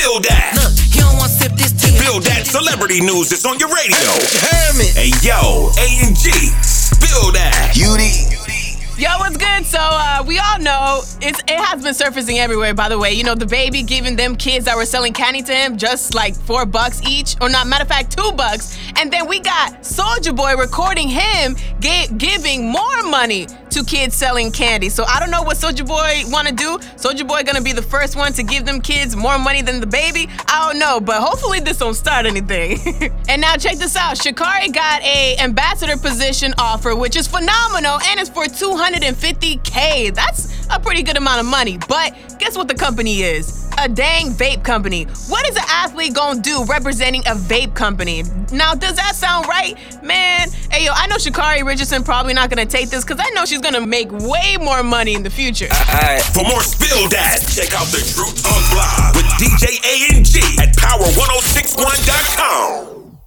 Spill that. Look, you don't want to sip this tea. Spill that celebrity news that's on your radio. Hermit. Hey yo, A and G. Spill that. Beauty. Yo, what's good? So uh, we all know it's, it has been surfacing everywhere. By the way, you know DaBaby giving them kids that were selling candy to him just like four bucks each, or not. Matter of fact, two bucks. And then we got Soulja Boy recording him ga- giving more money to kids selling candy. So I don't know what Soulja Boy want to do. Soulja Boy gonna be the first one to give them kids more money than DaBaby. I don't know, but hopefully this don't start anything. and now check this out. Sha'Carri got a ambassador position offer, which is phenomenal, and it's for 250k. That's a pretty good amount of money. But guess what the company is? A dang vape company. What is an athlete gonna do representing a vape company? Now, does that sound right? Man, know Sha'Carri Richardson probably not gonna take this because I know she's gonna make way more money in the future. For more Spill that, check out the Truth Unplugged with